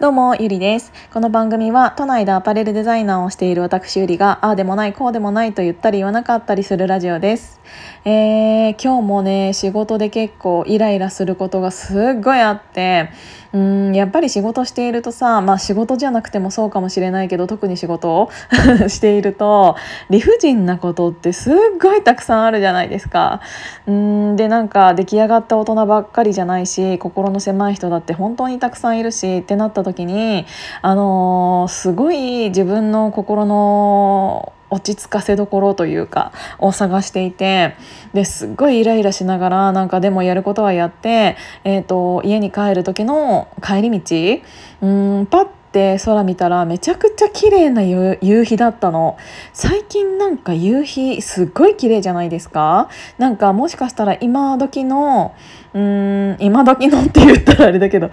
どうも、ゆりです。この番組は都内でアパレルデザイナーをしている私ゆりが、ああでもない、こうでもないと言ったり言わなかったりするラジオです。えー、今日もね、仕事で結構イライラすることがすっごいあって、うんやっぱり仕事しているとさまあ仕事じゃなくてもそうかもしれないけど特に仕事を していると理不尽なことってすっごいたくさんあるじゃないですか。うんでなんか出来上がった大人ばっかりじゃないし心の狭い人だって本当にたくさんいるしってなった時にあのー、すごい自分の心の落ち着かせどころというかを探していてですっごいイライラしながらなんかでもやることはやって、えーと、家に帰る時の帰り道うんパッて空見たらめちゃくちゃ綺麗な夕日だったの。最近なんか夕日すっごい綺麗じゃないですか。なんかもしかしたら今時のうーん今時のって言ったらあれだけどう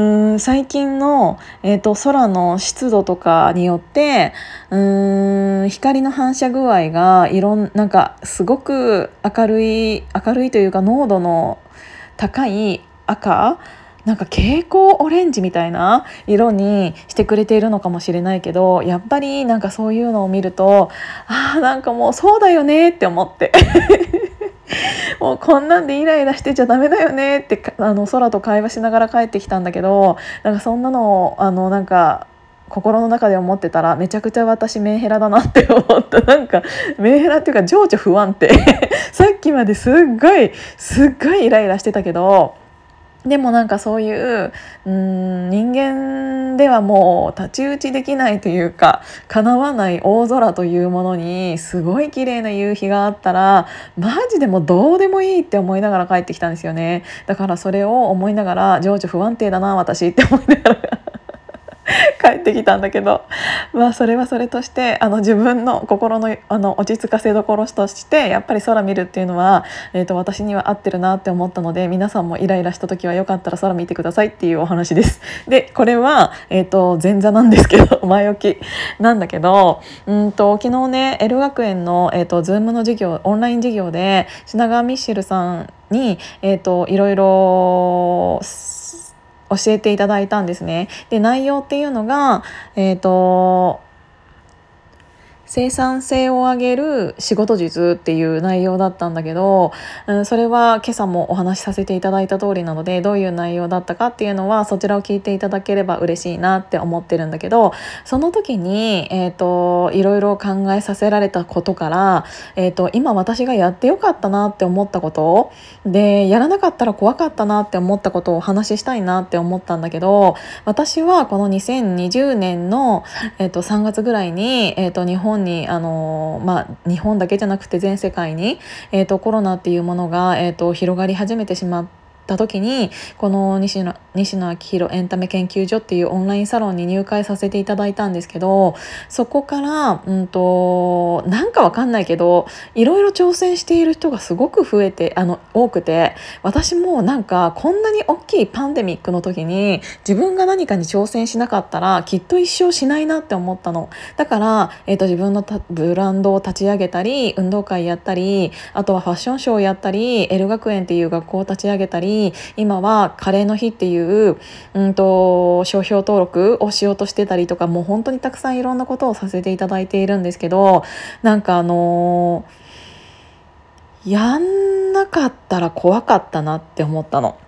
ーん最近の、えーと、空の湿度とかによってうん光の反射具合がいろんなんかすごく明るい明るいというか濃度の高い赤なんか蛍光オレンジみたいな色にしてくれているのかもしれないけどやっぱりなんかそういうのを見るとあーなんかもうそうだよねって思って。もうこんなんでイライラしてちゃダメだよねってあの空と会話しながら帰ってきたんだけどなんかそんなのあのなんか心の中で思ってたらめちゃくちゃ私メンヘラだなって思った。なんかメンヘラっていうか情緒不安定。さっきまですっごいすっごいイライラしてたけどでもなんかそういううん人間ではもう太刀打ちできないというか叶わない大空というものにすごい綺麗な夕日があったらマジでもどうでもいいって思いながら帰ってきたんですよね。だからそれを思いながら情緒不安定だな私って思いながら。帰ってきたんだけどまあそれはそれとしてあの自分の心のあの落ち着かせどころとしてやっぱり空見るっていうのは、えーと、私には合ってるなって思ったので皆さんもイライラした時はよかったら空見てくださいっていうお話です。でこれは、えーと、前座なんですけど 前置きなんだけどうんと昨日ね L 学園の、えーと、Zoom の授業オンライン授業で品川ミッシェルさんに、えー、といろいろ教えていただいたんですね。で内容っていうのが、えーと生産性を上げる仕事術っていう内容だったんだけど、うん、それは今朝もお話しさせていただいた通りなのでどういう内容だったかっていうのはそちらを聞いていただければ嬉しいなって思ってるんだけどその時に、えーと、いろいろ考えさせられたことから、えーと、今私がやってよかったなって思ったことでやらなかったら怖かったなって思ったことをお話ししたいなって思ったんだけど私はこの2020年の、えーと、3月ぐらいに、えー、と日本にあの、まあ、日本だけじゃなくて全世界に、えーと、コロナっていうものが、えーと広がり始めてしまって。た時にこの西野西野昭弘エンタメ研究所っていうオンラインサロンに入会させていただいたんですけどそこから、うんと、なんかわかんないけどいろいろ挑戦している人がすごく増えてあの多くて私もなんかこんなに大きいパンデミックの時に自分が何かに挑戦しなかったらきっと一生しないなって思ったの。だから、えーと、自分のブランドを立ち上げたり運動会やったりあとはファッションショーをやったり L 学園っていう学校を立ち上げたり今はカレーの日っていう、うんと、商標登録をしようとしてたりとかもう本当にたくさんいろんなことをさせていただいているんですけどなんかあのー、やんなかったら怖かったなって思ったの。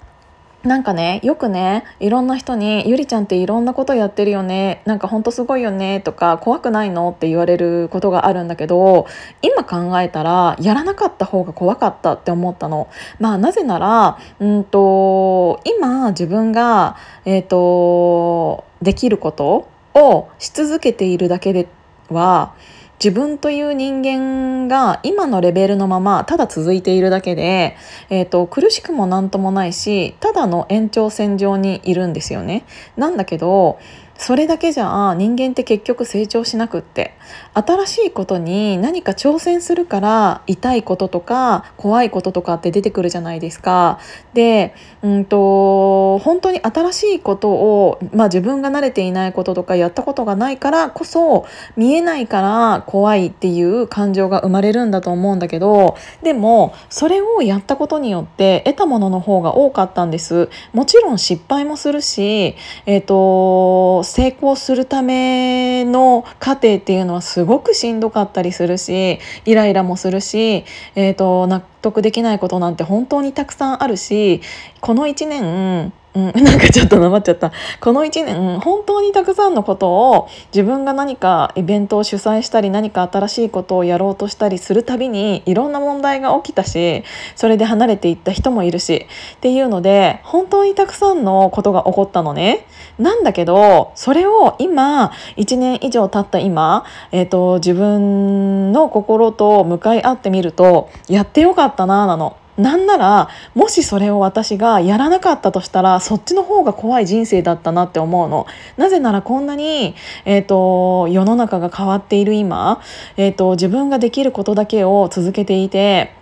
なんかねよくねいろんな人に「ゆりちゃんっていろんなことやってるよねなんかほんとすごいよね」とか「怖くないの?」って言われることがあるんだけど今考えたらやらなかった方が怖かったって思ったの。まあなぜならうんと今自分が、えーとできることをし続けているだけでは自分という人間が今のレベルのままただ続いているだけで、えーと、苦しくも何ともないしただの延長線上にいるんですよね。なんだけどそれだけじゃ人間って結局成長しなくって新しいことに何か挑戦するから痛いこととか怖いこととかって出てくるじゃないですか。で、うんと、本当に新しいことを、まあ、自分が慣れていないこととかやったことがないからこそ見えないから怖いっていう感情が生まれるんだと思うんだけどでもそれをやったことによって得たものの方が多かったんです。もちろん失敗もするし、えーと成功するための過程っていうのはすごくしんどかったりするしイライラもするし、えーと、納得できないことなんて本当にたくさんあるしこの1年うん、なんかちょっとなまっちゃったこの1年本当にたくさんのことを自分が何かイベントを主催したり何か新しいことをやろうとしたりするたびにいろんな問題が起きたしそれで離れていった人もいるしっていうので本当にたくさんのことが起こったのね。なんだけどそれを今1年以上経った今、えーと、自分の心と向かい合ってみるとやってよかったななの。なんならもしそれを私がやらなかったとしたらそっちの方が怖い人生だったなって思うの。なぜならこんなに、えーと、世の中が変わっている今、えーと自分ができることだけを続けていて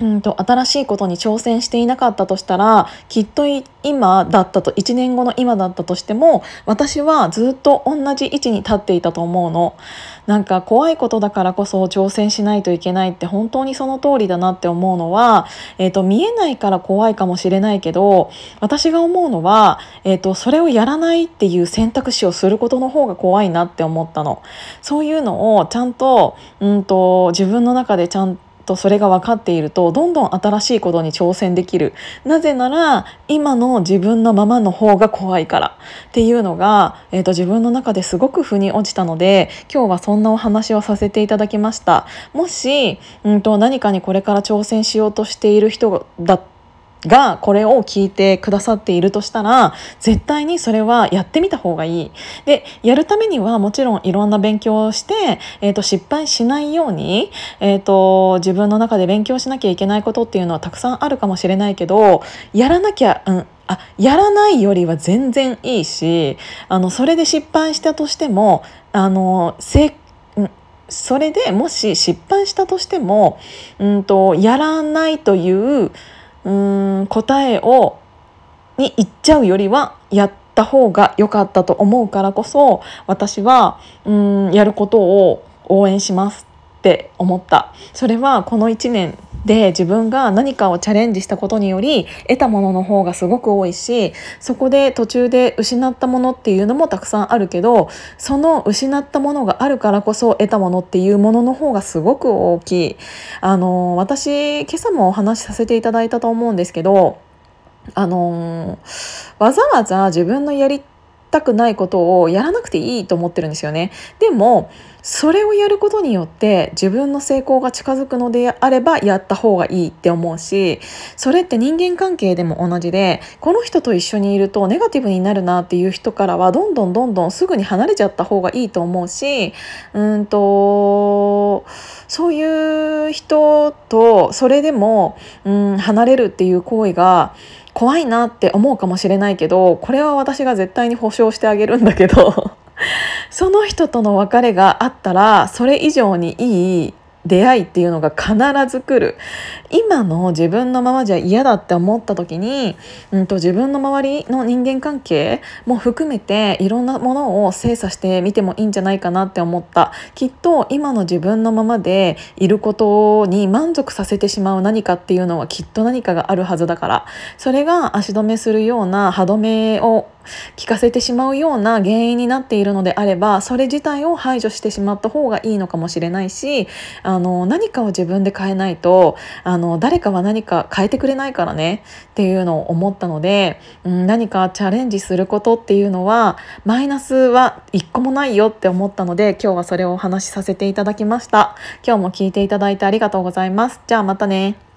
うんと新しいことに挑戦していなかったとしたらきっと今だったと1年後の今だったとしても私はずっと同じ位置に立っていたと思うの。なんか怖いことだからこそ挑戦しないといけないって本当にその通りだなって思うのは、えーと、見えないから怖いかもしれないけど私が思うのは、えーとそれをやらないっていう選択肢をすることの方が怖いなって思ったの。そういうのをちゃんと,、うんと自分の中でちゃんととそれが分かっているとどんどん新しいことに挑戦できる。なぜなら今の自分のままの方が怖いから。っていうのが、えーと、自分の中ですごく腑に落ちたので今日はそんなお話をさせていただきました。もし、うんと、何かにこれから挑戦しようとしている人だったがこれを聞いてくださっているとしたら絶対にそれはやってみた方がいい。でやるためにはもちろんいろんな勉強をして、えーと、失敗しないように、えーと、自分の中で勉強しなきゃいけないことっていうのはたくさんあるかもしれないけどやらなきゃ、うん、あやらないよりは全然いいしあのそれで失敗したとしてもあの成それでもし失敗したとしても、うんとやらないといううーん答えをに行っちゃうよりはやった方が良かったと思うからこそ私はうんやることを応援しますって思った。それはこの1年で自分が何かをチャレンジしたことにより得たものの方がすごく多いしそこで途中で失ったものっていうのもたくさんあるけどその失ったものがあるからこそ得たものっていうものの方がすごく大きい。あの私今朝もお話しさせていただいたと思うんですけどあのわざわざ自分のやりたくないことをやらなくていいと思ってるんですよね。でもそれをやることによって自分の成功が近づくのであればやった方がいいって思うしそれって人間関係でも同じでこの人と一緒にいるとネガティブになるなっていう人からはどんどんどんどんすぐに離れちゃった方がいいと思うしうんとそういう人とそれでも、うん、離れるっていう行為が怖いなって思うかもしれないけどこれは私が絶対に保証してあげるんだけど その人との別れがあったらそれ以上にいい出会いっていうのが必ず来る。今の自分のままじゃ嫌だって思った時に、うんと、自分の周りの人間関係も含めていろんなものを精査してみてもいいんじゃないかなって思った。きっと今の自分のままでいることに満足させてしまう何かっていうのはきっと何かがあるはずだから。それが足止めするような歯止めを聞かせてしまうような原因になっているのであればそれ自体を排除してしまった方がいいのかもしれないしあの何かを自分で変えないとあの誰かは何か変えてくれないからねっていうのを思ったので、うん、何かチャレンジすることっていうのはマイナスは一個もないよって思ったので今日はそれをお話しさせていただきました。今日も聞いていただいてありがとうございます。じゃあまたね。